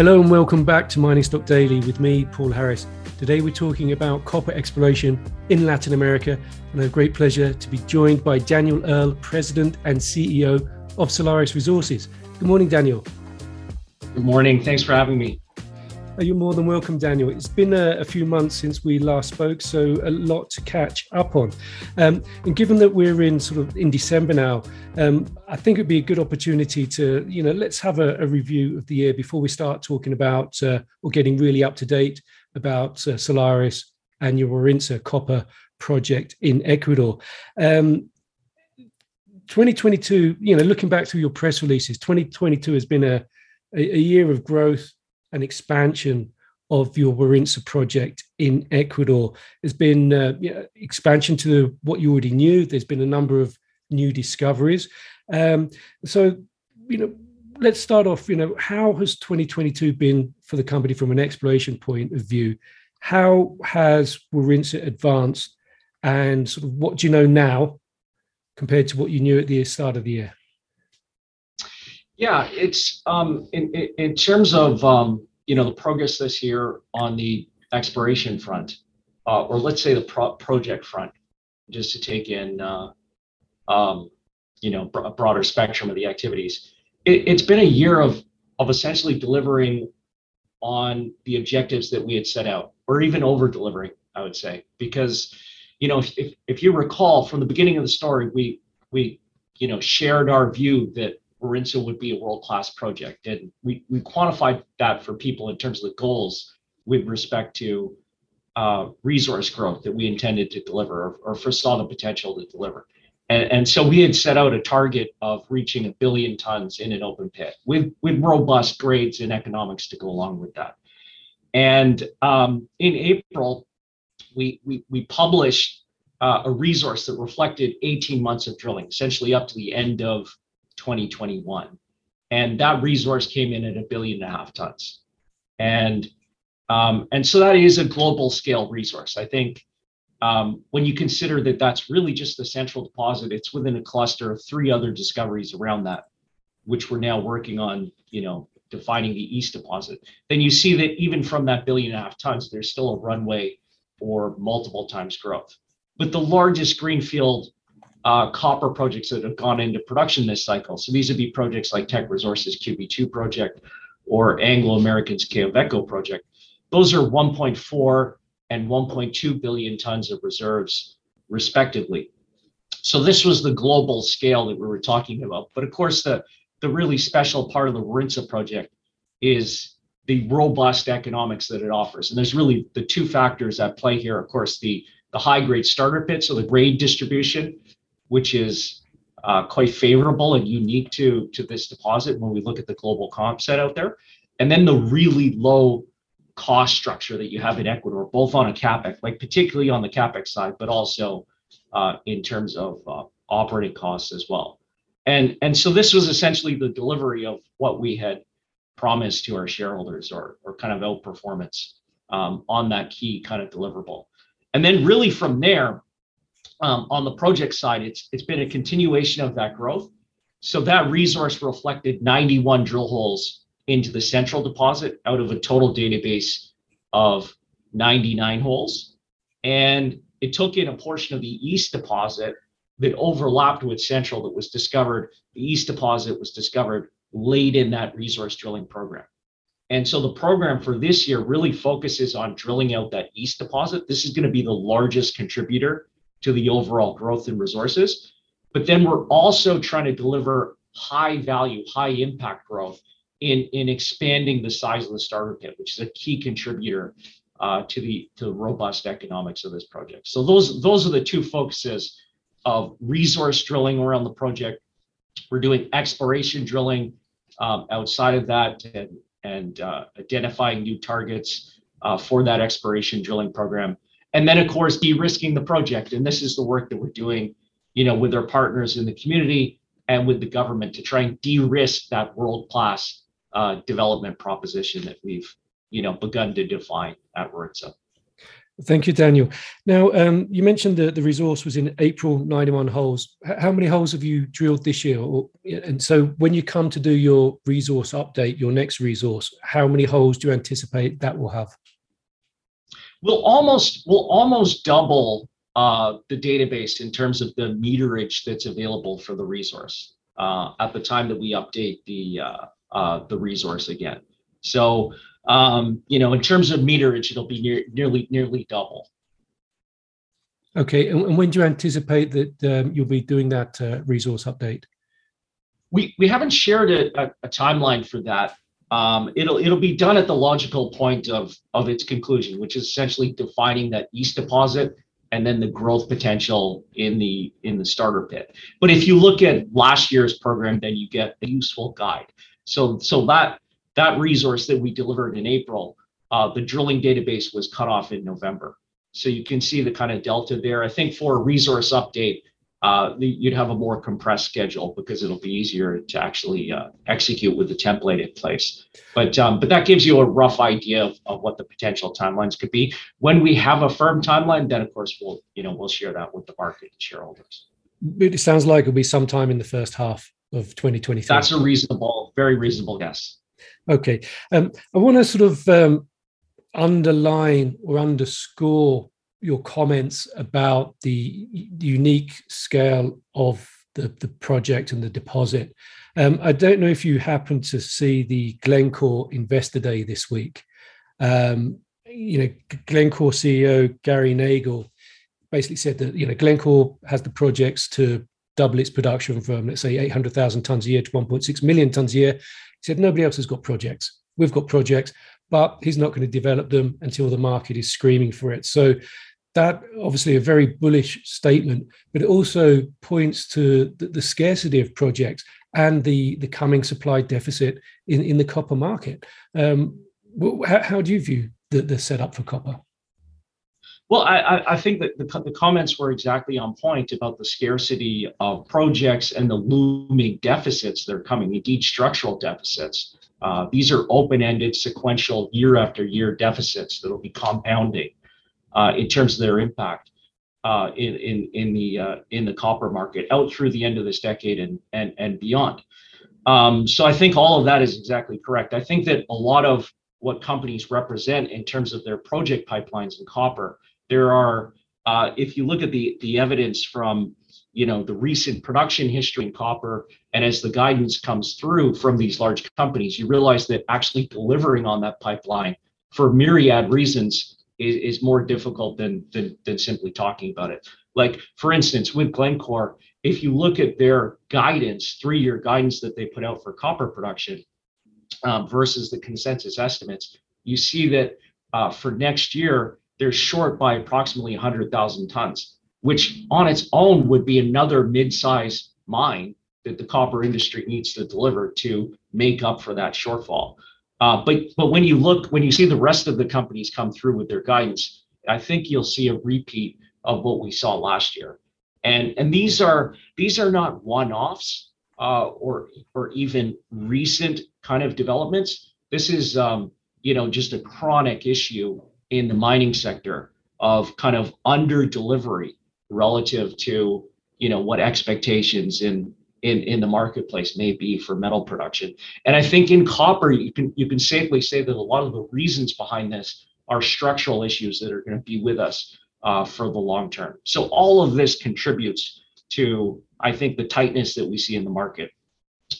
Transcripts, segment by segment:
Hello and welcome back to Mining Stock Daily with me, Paul Harris. Today we're talking about copper exploration in Latin America, and I have great pleasure to be joined by Daniel Earle, President and CEO of Solaris Resources. Good morning, Daniel. Good morning. Thanks for having me. You're more than welcome, Daniel. It's been a, a, few months since we last spoke, so a lot to catch up on. Um, and given that we're in sort of in December now, um, I think it'd be a good opportunity to, you know, let's have a, a review of the year before we start talking about uh, or getting really up to date about uh, Solaris and your Warintza copper project in Ecuador. Um, 2022, you know, looking back through your press releases, 2022 has been a, a year of growth an expansion of your Warintza project in Ecuador. There's been uh, expansion to what you already knew. There's been a number of new discoveries. Um, so, you know, let's start off. You know, how has 2022 been for the company from an exploration point of view? How has Warintza advanced, and sort of what do you know now compared to what you knew at the start of the year? Yeah, it's um, in, in terms of um, you know the progress this year on the exploration front, uh, or let's say the pro- project front, just to take in uh, um, you know a broader spectrum of the activities. It, it's been a year of of essentially delivering on the objectives that we had set out, or even over delivering, I would say, because you know if, if, if you recall from the beginning of the story, we we you know shared our view that Warintza would be a world-class project. And we, we quantified that for people in terms of the goals with respect to uh, resource growth that we intended to deliver or, or foresaw the potential to deliver. And, and so we had set out a target of reaching a billion tons in an open pit with, with robust grades and economics to go along with that. And um, in April, we, we, we published uh, a resource that reflected 18 months of drilling, essentially up to the end of 2021. And that resource came in at a billion and a half tons. And um, and so that is a global scale resource. I think um, when you consider that that's really just the central deposit, it's within a cluster of three other discoveries around that, which we're now working on, you know, defining the east deposit. Then you see that even from that billion and a half tons, there's still a runway for multiple times growth. But the largest greenfield uh, copper projects that have gone into production this cycle. So these would be projects like Teck Resources QB2 project or Anglo American's Quellaveco project. Those are 1.4 and 1.2 billion tons of reserves, respectively. So this was the global scale that we were talking about. But of course, the, the really special part of the Warintza project is the robust economics that it offers. And there's really the two factors at play here. Of course, the, the high grade starter pit, so the grade distribution, which is uh, quite favorable and unique to, to this deposit when we look at the global comp set out there. And then the really low cost structure that you have in Ecuador, both on a capex, like particularly on the capex side, but also uh, in terms of uh, operating costs as well. And and so this was essentially the delivery of what we had promised to our shareholders, or or kind of outperformance um, on that key kind of deliverable. And then really from there, um, on the project side, it's it's been a continuation of that growth. So that resource reflected 91 drill holes into the central deposit out of a total database of 99 holes. And it took in a portion of the east deposit that overlapped with central that was discovered. The east deposit was discovered late in that resource drilling program. And so the program for this year really focuses on drilling out that east deposit. This is going to be the largest contributor to the overall growth in resources. But then we're also trying to deliver high value, high impact growth in, in expanding the size of the starter pit, which is a key contributor uh, to the to the robust economics of this project. So those those are the two focuses of resource drilling around the project. We're doing exploration drilling um, outside of that and, and uh, identifying new targets uh, for that exploration drilling program and then of course de-risking the project and this is the work that we're doing you know with our partners in the community and with the government to try and de-risk that world-class uh, development proposition that we've you know begun to define at Warintza. Thank you, Daniel. Now, um, you mentioned that the resource was in April, 91 holes. How many holes have you drilled this year? And so, when you come to do your resource update, your next resource, how many holes do you anticipate that will have? We'll almost we'll almost double uh, the database in terms of the meterage that's available for the resource uh, at the time that we update the uh, uh the resource again. So um, you know, in terms of meterage, it'll be near, nearly nearly double. Okay, and, when do you anticipate that um, you'll be doing that uh, resource update? We we haven't shared a, a, a timeline for that. Um, it'll it'll be done at the logical point of of its conclusion, which is essentially defining that east deposit and then the growth potential in the in the starter pit. But if you look at last year's program, then you get a useful guide. So so that that resource that we delivered in April, uh, the drilling database was cut off in November. So you can see the kind of delta there. I think for a resource update, uh, you'd have a more compressed schedule because it'll be easier to actually uh, execute with the template in place. But um, but that gives you a rough idea of, of what the potential timelines could be. When we have a firm timeline, then of course we'll you know we'll share that with the market and shareholders. It sounds like it'll be sometime in the first half of 2023. That's a reasonable, very reasonable guess. Okay. Um, I want to sort of um, underline or underscore your comments about the unique scale of the, the project and the deposit. Um, I don't know if you happened to see the Glencore Investor Day this week. Um, you know, Glencore CEO Gary Nagle basically said that you know Glencore has the projects to double its production from let's say 800,000 tons a year to 1.6 million tons a year. He said, nobody else has got projects. We've got projects, but he's not going to develop them until the market is screaming for it. So that obviously a very bullish statement, but it also points to the, the scarcity of projects and the, the coming supply deficit in, in the copper market. Um, how, how, do you view the, the setup for copper? Well, I, I think that the, the comments were exactly on point about the scarcity of projects and the looming deficits that are coming, indeed structural deficits. Uh, these are open-ended, sequential, year after year deficits that will be compounding uh, in terms of their impact uh, in in in the uh, in the copper market out through the end of this decade and and and beyond. Um, so I think all of that is exactly correct. I think that a lot of what companies represent in terms of their project pipelines in copper there are, uh, if you look at the the evidence from you know the recent production history in copper, and as the guidance comes through from these large companies, you realize that actually delivering on that pipeline for myriad reasons is, is more difficult than, than than simply talking about it. Like for instance, with Glencore, if you look at their guidance, three-year guidance that they put out for copper production um, versus the consensus estimates, you see that uh, for next year they're short by approximately 100,000 tons, which on its own would be another mid-size mine that the copper industry needs to deliver to make up for that shortfall. Uh, but but when you look when you see the rest of the companies come through with their guidance, I think you'll see a repeat of what we saw last year. And and these are these are not one-offs uh, or or even recent kind of developments. This is um, you know just a chronic issue in the mining sector of kind of under delivery relative to you know what expectations in in in the marketplace may be for metal production. And i think in copper you can you can safely say that a lot of the reasons behind this are structural issues that are going to be with us uh, for the long term. So all of this contributes to i think the tightness that we see in the market.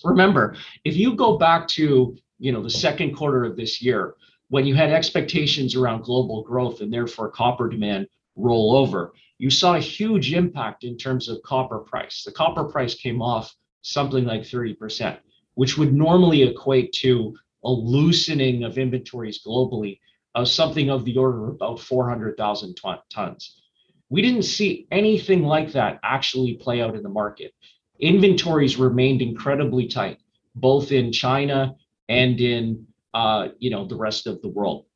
Remember if you go back to you know the second quarter of this year when you had expectations around global growth and therefore copper demand roll over, you saw a huge impact in terms of copper price. The copper price came off something like 30%, which would normally equate to a loosening of inventories globally of something of the order of about 400,000 tons. We didn't see anything like that actually play out in the market. Inventories remained incredibly tight, both in China and in uh, you know, the rest of the world.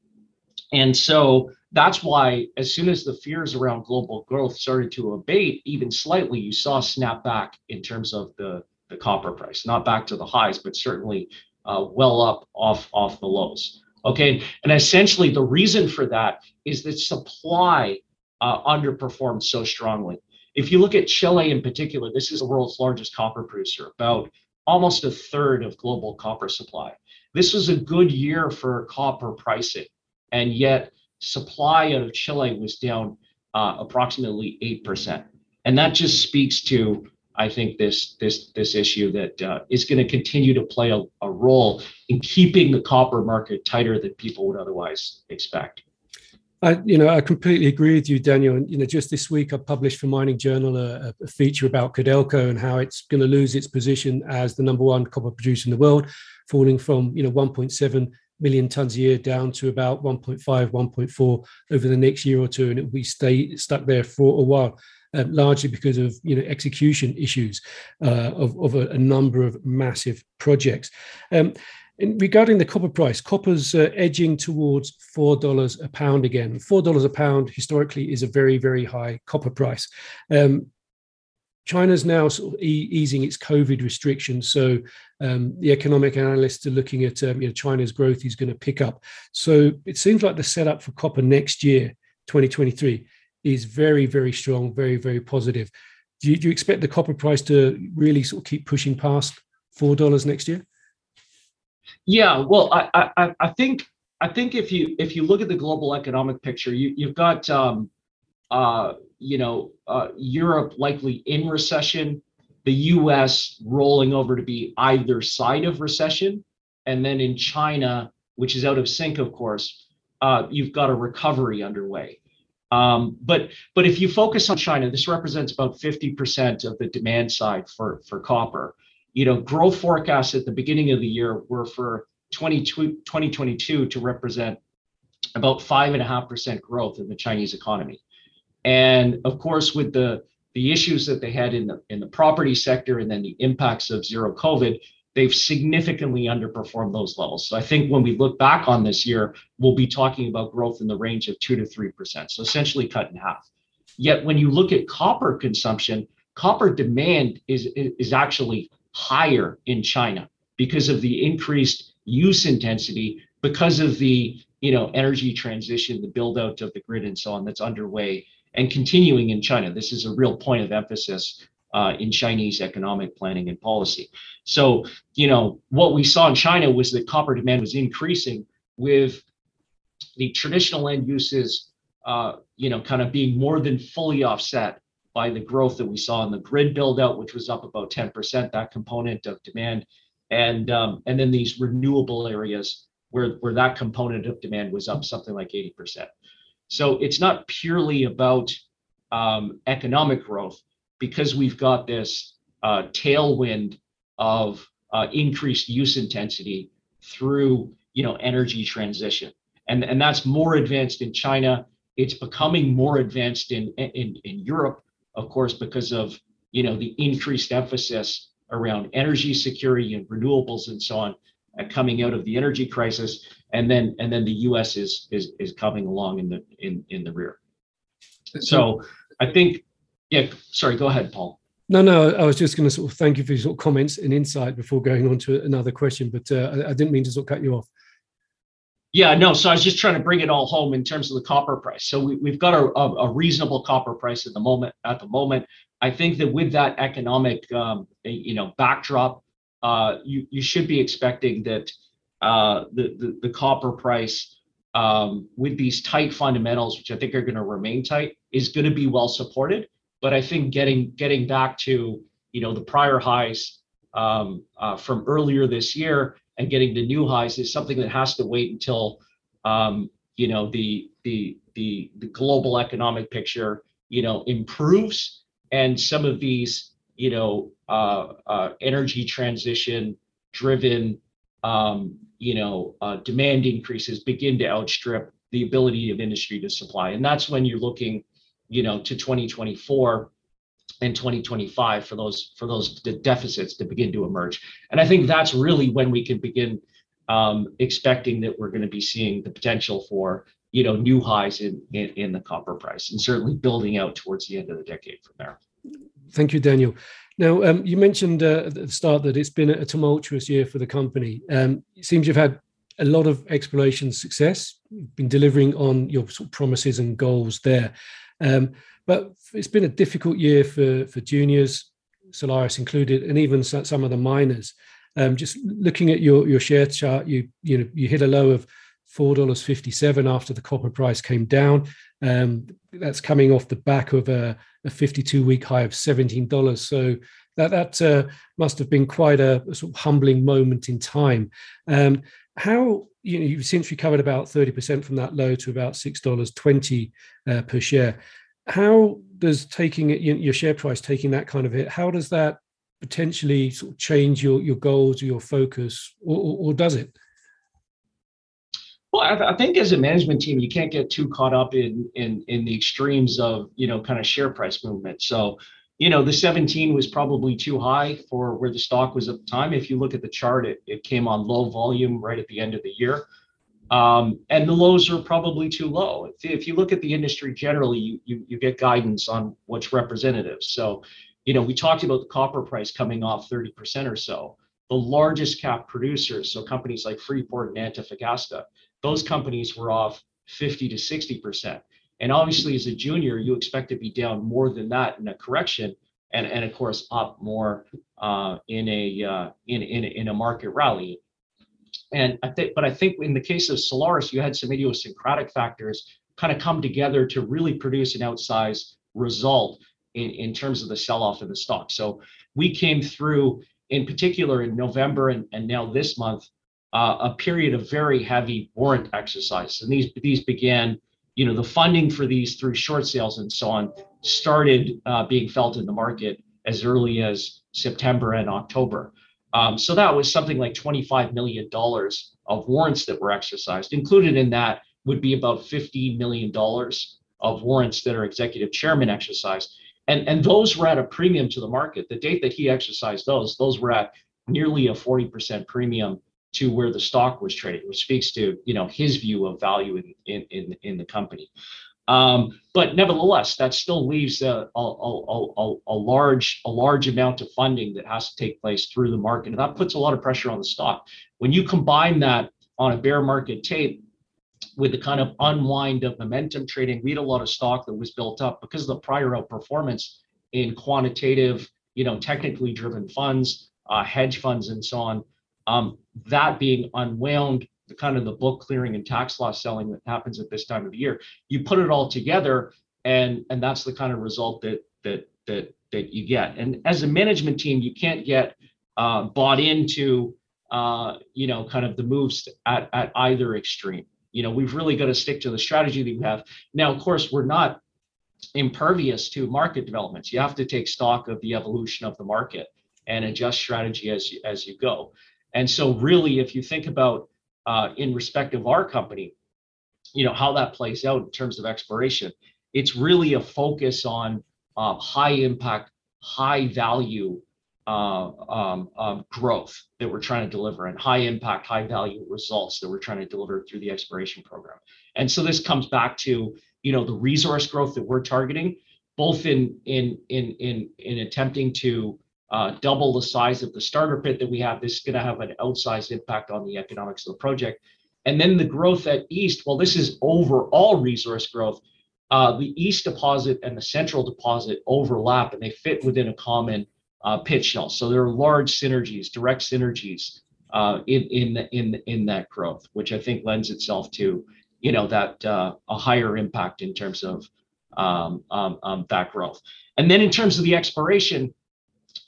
And so that's why as soon as the fears around global growth started to abate even slightly, you saw snap back in terms of the, the copper price, not back to the highs, but certainly uh, well up off, off the lows. Okay, and essentially the reason for that is that supply uh, underperformed so strongly. If you look at Chile in particular, this is the world's largest copper producer, about almost a third of global copper supply. This was a good year for copper pricing, and yet supply out of Chile was down uh, approximately 8%. And that just speaks to I think this this this issue that uh, is going to continue to play a, a role in keeping the copper market tighter than people would otherwise expect. I, you know, I completely agree with you, Daniel. And you know, just this week I published for Mining Journal a, a feature about Codelco and how it's going to lose its position as the number one copper producer in the world, falling from you know 1.7 million tons a year down to about 1.5, 1.4 over the next year or two, and it will be stay stuck there for a while uh, largely because of you know execution issues uh, of, of a, a, number of massive projects. Um, in, regarding the copper price, copper's uh, edging towards four dollars a pound again. Four dollars a pound historically is a very very high copper price. Um, China's now sort of e- easing its COVID restrictions, so um, the economic analysts are looking at um, you know China's growth is going to pick up. So it seems like the setup for copper next year, 2023, is very, very strong, very, very positive. Do you, do you expect the copper price to really sort of keep pushing past four dollars next year? Yeah, well, I, I, I think I think if you if you look at the global economic picture, you you've got um, uh, you know uh, Europe likely in recession, the U.S. rolling over to be either side of recession, and then in China, which is out of sync, of course, uh, you've got a recovery underway. Um, but but if you focus on China, this represents about 50% of the demand side for, for copper. You know, growth forecasts at the beginning of the year were for 2022 to represent about five and a half percent growth in the Chinese economy. And of course, with the the issues that they had in the in the property sector and then the impacts of zero COVID, they've significantly underperformed those levels. So I think when we look back on this year, we'll be talking about growth in the range of 2 to 3%. So essentially cut in half. Yet when you look at copper consumption, copper demand is, is actually higher in China because of the increased use intensity, because of the you know energy transition, the build out of the grid and so on that's underway and continuing in China. This is a real point of emphasis uh, in Chinese economic planning and policy. So, you know, what we saw in China was that copper demand was increasing with the traditional end uses, uh, you know, kind of being more than fully offset by the growth that we saw in the grid build out, which was up about 10%, that component of demand. And, um, and then these renewable areas where, where that component of demand was up something like 80%. So it's not purely about um, economic growth, because we've got this uh, tailwind of uh, increased use intensity through you know energy transition. And and that's more advanced in china. It's becoming more advanced in in, in europe of course because of you know the increased emphasis around energy security and renewables and so on uh, coming out of the energy crisis and then and then the us is is is coming along in the in in the rear so i think yeah, sorry, go ahead, Paul. No, no, I was just going to sort of thank you for your sort of comments and insight before going on to another question, but uh, I, I didn't mean to sort of cut you off. Yeah, no. So I was just trying to bring it all home in terms of the copper price. So we, have got a, a, reasonable copper price at the moment. At the moment, I think that with that economic, um, you know, backdrop, uh, you you should be expecting that uh, the, the, the copper price um, with these tight fundamentals, which I think are going to remain tight, is going to be well supported. But I think getting getting back to you know the prior highs um, uh, from earlier this year and getting to new highs is something that has to wait until um, you know the the the the global economic picture you know improves and some of these you know uh, uh, energy transition driven um, you know uh, demand increases begin to outstrip the ability of industry to supply and that's when you're looking you know, to 2024 and 2025 for those for those deficits to begin to emerge. And I think that's really when we can begin um, expecting that we're going to be seeing the potential for you know new highs in, in, in the copper price and certainly building out towards the end of the decade from there. Thank you, Daniel. Now, um, you mentioned uh, at the start that it's been a tumultuous year for the company. Um, it seems you've had a lot of exploration success. You've been delivering on your sort of promises and goals there. Um, but it's been a difficult year for, for juniors, Solaris included, and even some of the miners. Um, just looking at your, your share chart, you you know you hit a low of four dollars fifty seven after the copper price came down. Um, that's coming off the back of a, a fifty two week high of seventeen dollars. So that that uh, must have been quite a, a, sort of humbling moment in time. Um, how you know you've since recovered about thirty percent from that low to about six dollars twenty uh, per share. How does taking it, your share price taking that kind of hit? How does that potentially sort of change your your goals or your focus, or, or, or does it? Well, I, th- I, think as a management team, you can't get too caught up in in in the extremes of you know kind of share price movement. So, you know, the 17 was probably too high for where the stock was at the time. If you look at the chart, it, it came on low volume right at the end of the year. Um, and the lows are probably too low. If, if you look at the industry generally, you, you, you get guidance on what's representative. So you know, we talked about the copper price coming off 30% or so. The largest cap producers, so companies like Freeport and Antofagasta, those companies were off 50 to 60%. And obviously, as a junior, you expect to be down more than that in a correction, and, and of course, up more uh, in a uh, in, in in a market rally. And I think, but I think in the case of Solaris, you had some idiosyncratic factors kind of come together to really produce an outsized result in, in terms of the sell-off of the stock. So we came through, in particular in November and, and now this month, uh, a period of very heavy warrant exercise. And these these began, you know, the funding for these through short sales and so on started uh, being felt in the market as early as September and October. Um, so that was something like $25 million of warrants that were exercised. Included in that would be about $15 million of warrants that are executive chairman exercised and and those were at a premium to the market. The date that he exercised those, those were at nearly a 40% premium to where the stock was trading, which speaks to you know his view of value in in in, in the company. Um, but nevertheless, that still leaves a, a, a, a, large a large amount of funding that has to take place through the market, and that puts a lot of pressure on the stock. When you combine that on a bear market tape with the kind of unwind of momentum trading, we had a lot of stock that was built up because of the prior outperformance in quantitative, you know, technically driven funds, uh, hedge funds, and so on. Um, that being unwound, the kind of the book clearing and tax loss selling that happens at this time of the year, you put it all together, and and that's the kind of result that that that that you get. And as a management team, you can't get uh, bought into uh, you know kind of the moves at at either extreme. You know we've really got to stick to the strategy that we have. Now of course we're not impervious to market developments. You have to take stock of the evolution of the market and adjust strategy as you, as you go and so really if you think about uh, in respect of our company you know how that plays out in terms of exploration it's really a focus on uh, high impact high value uh, um, um, growth that we're trying to deliver and high impact, high value results that we're trying to deliver through the exploration program. And so this comes back to you know the resource growth that we're targeting, both in in in in in attempting to uh, double the size of the starter pit that we have. This is going to have an outsized impact on the economics of the project. And then the growth at East, well, this is overall resource growth. Uh, the East deposit and the Central deposit overlap and they fit within a common uh, pit shell. So there are large synergies, direct synergies uh, in in in in that growth, which I think lends itself to you know that uh, a higher impact in terms of um, um, um, that growth. And then in terms of the exploration,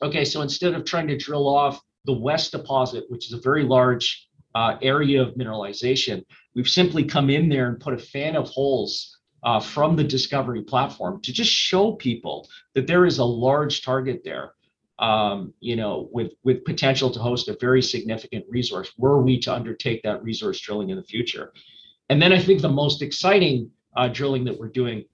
okay, so instead of trying to drill off the west deposit, which is a very large uh, area of mineralization, we've simply come in there and put a fan of holes uh, from the discovery platform to just show people that there is a large target there um, you know, with with potential to host a very significant resource, were we to undertake that resource drilling in the future. And then I think the most exciting uh, drilling that we're doing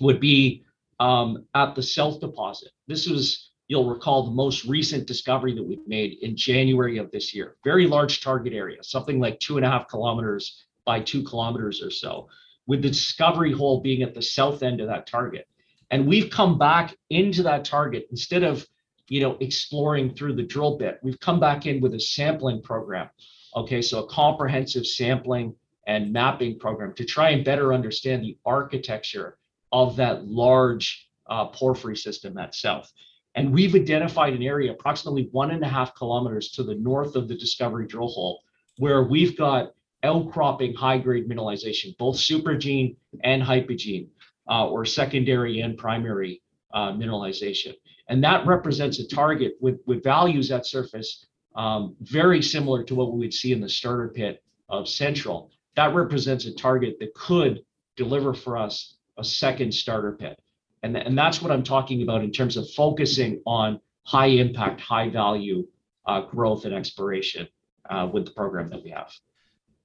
would be um, at the South deposit. This was, you'll recall, the most recent discovery that we've made in January of this year. Very large target area, something like two and a half kilometers by two kilometers or so, with the discovery hole being at the south end of that target. And we've come back into that target instead of you know, exploring through the drill bit. We've come back in with a sampling program. Okay, so a comprehensive sampling and mapping program to try and better understand the architecture of that large uh, porphyry system at south. And we've identified an area approximately one and a half kilometers to the north of the discovery drill hole where we've got outcropping high grade mineralization, both supergene and hypogene, uh, or secondary and primary uh, mineralization. And that represents a target with, with values at surface um, very similar to what we would see in the starter pit of Central. That represents a target that could deliver for us a second starter pit. And, and that's what I'm talking about in terms of focusing on high impact, high value uh, growth and exploration uh, with the program that we have.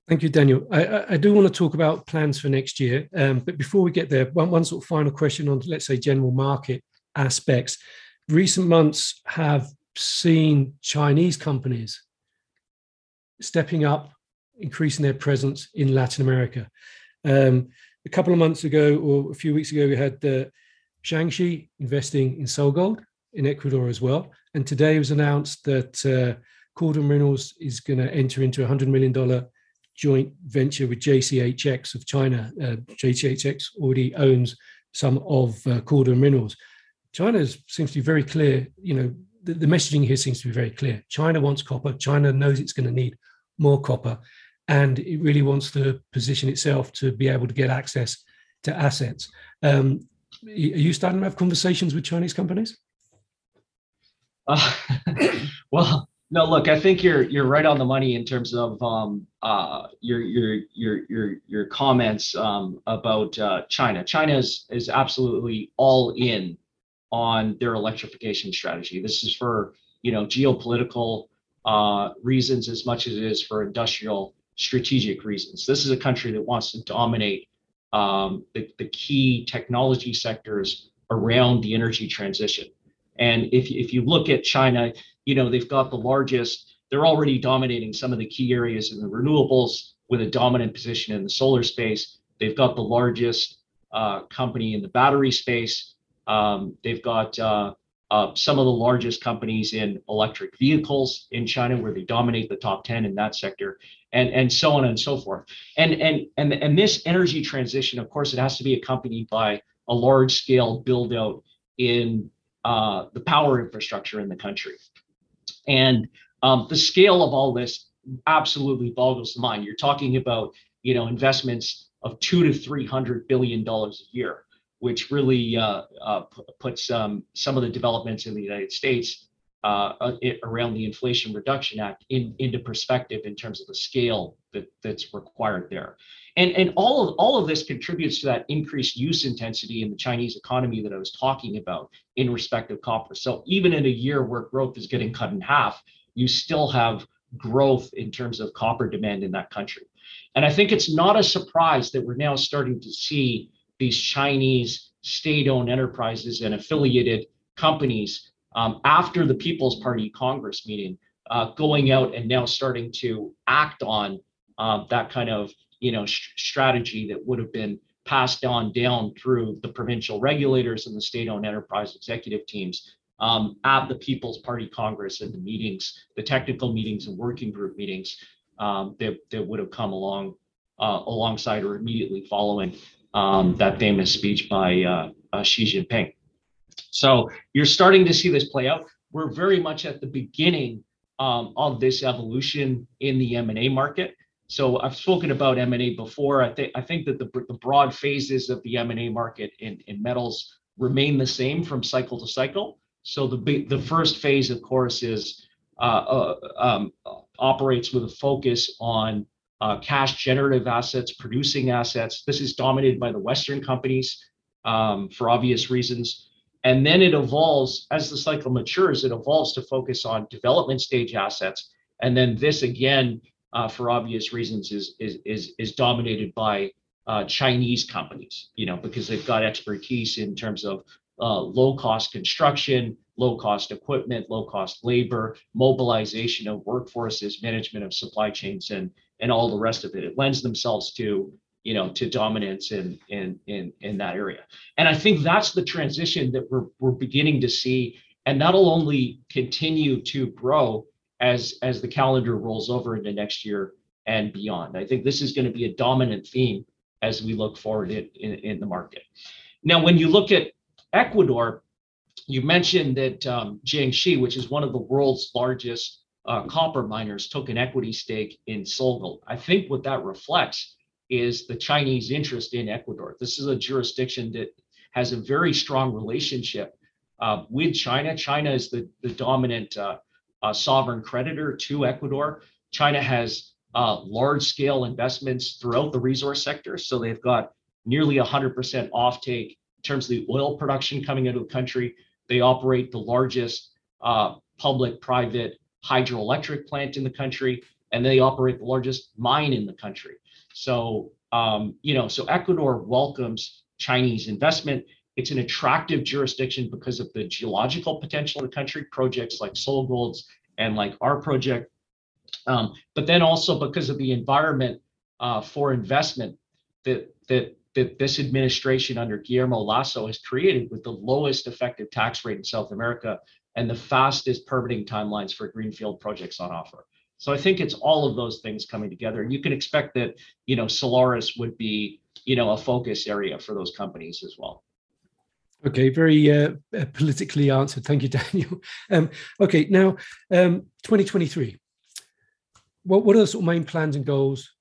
Thank you, Daniel. I, I, do want to talk about plans for next year. Um, but before we get there, one, one sort of final question on, let's say, general market aspects. Recent months have seen Chinese companies stepping up, increasing their presence in Latin America. Um, a couple of months ago, or a few weeks ago, we had uh, Jiangxi investing in SolGold in Ecuador as well. And today it was announced that uh, Cordoba Minerals is going to enter into a $100 million joint venture with JCHX of China. Uh, JCHX already owns some of uh, Cordoba Minerals. China seems to be very clear, you know, the, the messaging here seems to be very clear. China wants copper. China knows it's going to need more copper. And it really wants to position itself to be able to get access to assets. Um, are you starting to have conversations with Chinese companies? Uh, well, no. Look, I think you're you're right on the money in terms of um, uh, your your your your your comments um, about uh, China. China is is absolutely all in on their electrification strategy. This is for you know geopolitical uh, reasons as much as it is for industrial strategic reasons. This is a country that wants to dominate um, the, the key technology sectors around the energy transition. And if, if you look at China, you know, they've got the largest, they're already dominating some of the key areas in the renewables with a dominant position in the solar space. They've got the largest uh, company in the battery space. Um, they've got uh, uh, some of the largest companies in electric vehicles in China, where they dominate the top 10 in that sector and and so on and so forth. And and and and this energy transition, of course, it has to be accompanied by a large scale build out in uh, the power infrastructure in the country. And um, the scale of all this absolutely boggles the mind. You're talking about you know investments of two to three hundred billion dollars a year, which really uh, uh, puts um, some of the developments in the United States uh, uh, around the Inflation Reduction Act in, into perspective in terms of the scale that, that's required there. And, and all, of, all of this contributes to that increased use intensity in the Chinese economy that I was talking about in respect of copper. So even in a year where growth is getting cut in half, you still have growth in terms of copper demand in that country. And I think it's not a surprise that we're now starting to see these Chinese state owned enterprises and affiliated companies um, after the People's Party Congress meeting, uh, going out and now starting to act on um, that kind of you know sh- strategy that would have been passed on down through the provincial regulators and the state-owned enterprise executive teams um, at the People's Party Congress and the meetings, the technical meetings and working group meetings um, that, that would have come along uh, alongside or immediately following um, that famous speech by uh, uh, Xi Jinping. So you're starting to see this play out. We're very much at the beginning um, of this evolution in the M&A market. So I've spoken about M&A before. I think I think that the, the broad phases of the M&A market in, in metals remain the same from cycle to cycle. So the the first phase, of course, is uh, uh, um, operates with a focus on uh, cash generative assets, producing assets. This is dominated by the Western companies um, for obvious reasons. And then it evolves as the cycle matures, it evolves to focus on development stage assets. And then this again, uh, for obvious reasons, is is is, is dominated by uh, Chinese companies, you know, because they've got expertise in terms of uh, low cost construction, low cost equipment, low cost labor, mobilization of workforces, management of supply chains, and and all the rest of it. It lends themselves to you know, to dominance in in in in that area. And I think that's the transition that we're we're beginning to see, and that'll only continue to grow as as the calendar rolls over into next year and beyond. I think this is going to be a dominant theme as we look forward in, in, in the market. Now, when you look at Ecuador, you mentioned that um, Jiangxi, which is one of the world's largest uh, copper miners, took an equity stake in SolGold. I think what that reflects is the Chinese interest in Ecuador. This is a jurisdiction that has a very strong relationship uh, with China. China is the, the dominant uh, uh sovereign creditor to Ecuador. China has uh, large scale investments throughout the resource sector. So they've got nearly 100% offtake in terms of the oil production coming into the country. They operate the largest uh, public private hydroelectric plant in the country, and they operate the largest mine in the country. So, um, you know, so Ecuador welcomes Chinese investment. It's an attractive jurisdiction because of the geological potential of the country, projects like SolGold's and like our project um, but then also because of the environment uh, for investment that, that, that this administration under Guillermo Lasso has created with the lowest effective tax rate in South America and the fastest permitting timelines for greenfield projects on offer. So I think it's all of those things coming together. And you can expect that, you know, Solaris would be, you know, a focus area for those companies as well. Okay, very uh, uh politically answered. Thank you, Daniel. Um, okay, now um, 2023 what, what are the sort of main plans and goals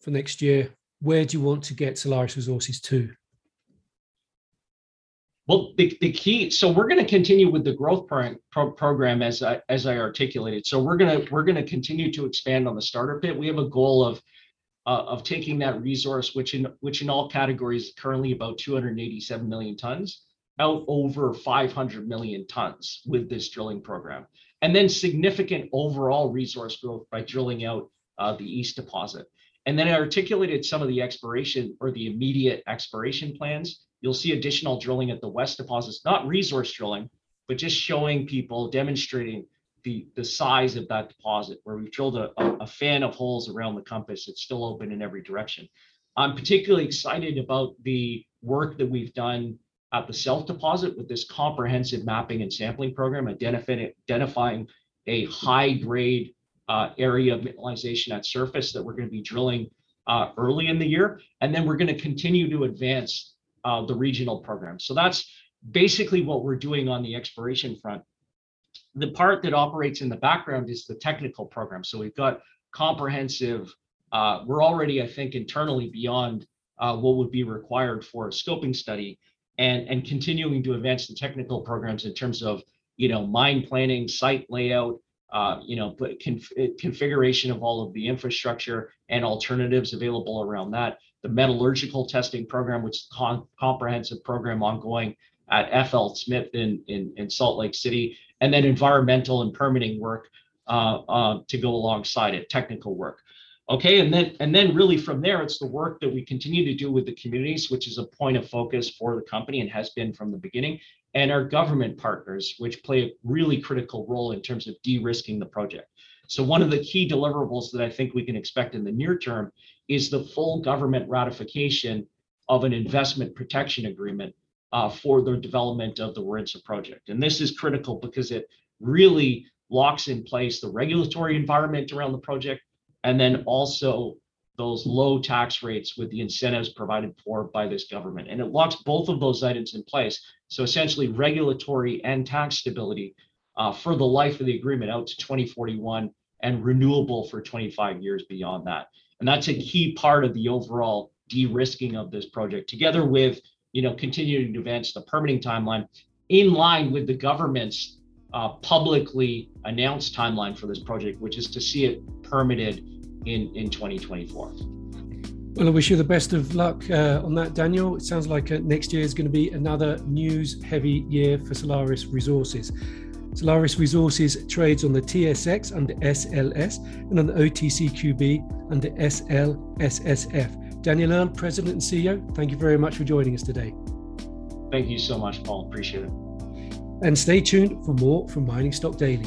for next year? Where do you want to get Solaris Resources to? Well, the, the key. So we're going to continue with the growth pro, pro, program as I as I articulated. So we're gonna we're gonna continue to expand on the starter pit. We have a goal of uh, of taking that resource, which in which in all categories currently about 287 million tons, out over 500 million tons with this drilling program and then significant overall resource growth by drilling out uh, the east deposit. And then I articulated some of the exploration or the immediate exploration plans. You'll see additional drilling at the west deposits, not resource drilling, but just showing people, demonstrating the, the size of that deposit, where we've drilled a, a, a fan of holes around the compass. It's still open in every direction. I'm particularly excited about the work that we've done at the South deposit with this comprehensive mapping and sampling program, identifying, identifying a high grade uh, area of mineralization at surface that we're going to be drilling uh, early in the year. And then we're going to continue to advance uh, the regional program. So that's basically what we're doing on the exploration front. The part that operates in the background is the technical program. So we've got comprehensive, uh, we're already, I think, internally beyond uh, what would be required for a scoping study and and continuing to advance the technical programs in terms of you know mine planning, site layout, uh, you know, conf- configuration of all of the infrastructure and alternatives available around that. The metallurgical testing program, which is a comprehensive program ongoing at FLSmidth in, in, in Salt Lake City, and then environmental and permitting work uh, uh, to go alongside it, technical work. Okay, and then and then really from there, it's the work that we continue to do with the communities, which is a point of focus for the company and has been from the beginning, and our government partners, which play a really critical role in terms of de-risking the project. So one of the key deliverables that I think we can expect in the near term is the full government ratification of an investment protection agreement uh, for the development of the Warintza project. And this is critical because it really locks in place the regulatory environment around the project and then also those low tax rates with the incentives provided for by this government. And it locks both of those items in place. So essentially, regulatory and tax stability uh, for the life of the agreement out to 2041 and renewable for 25 years beyond that. And that's a key part of the overall de-risking of this project, together with you know continuing to advance the permitting timeline in line with the government's uh, publicly announced timeline for this project, which is to see it permitted in, in 2024. Well, I wish you the best of luck uh, on that, Daniel. It sounds like uh, next year is going to be another news heavy year for Solaris Resources. Solaris Resources trades on the TSX under SLS and on the OTCQB under SLSSF. Daniel Earle, President and CEO, thank you very much for joining us today. Thank you so much, Paul. Appreciate it. And stay tuned for more from Mining Stock Daily.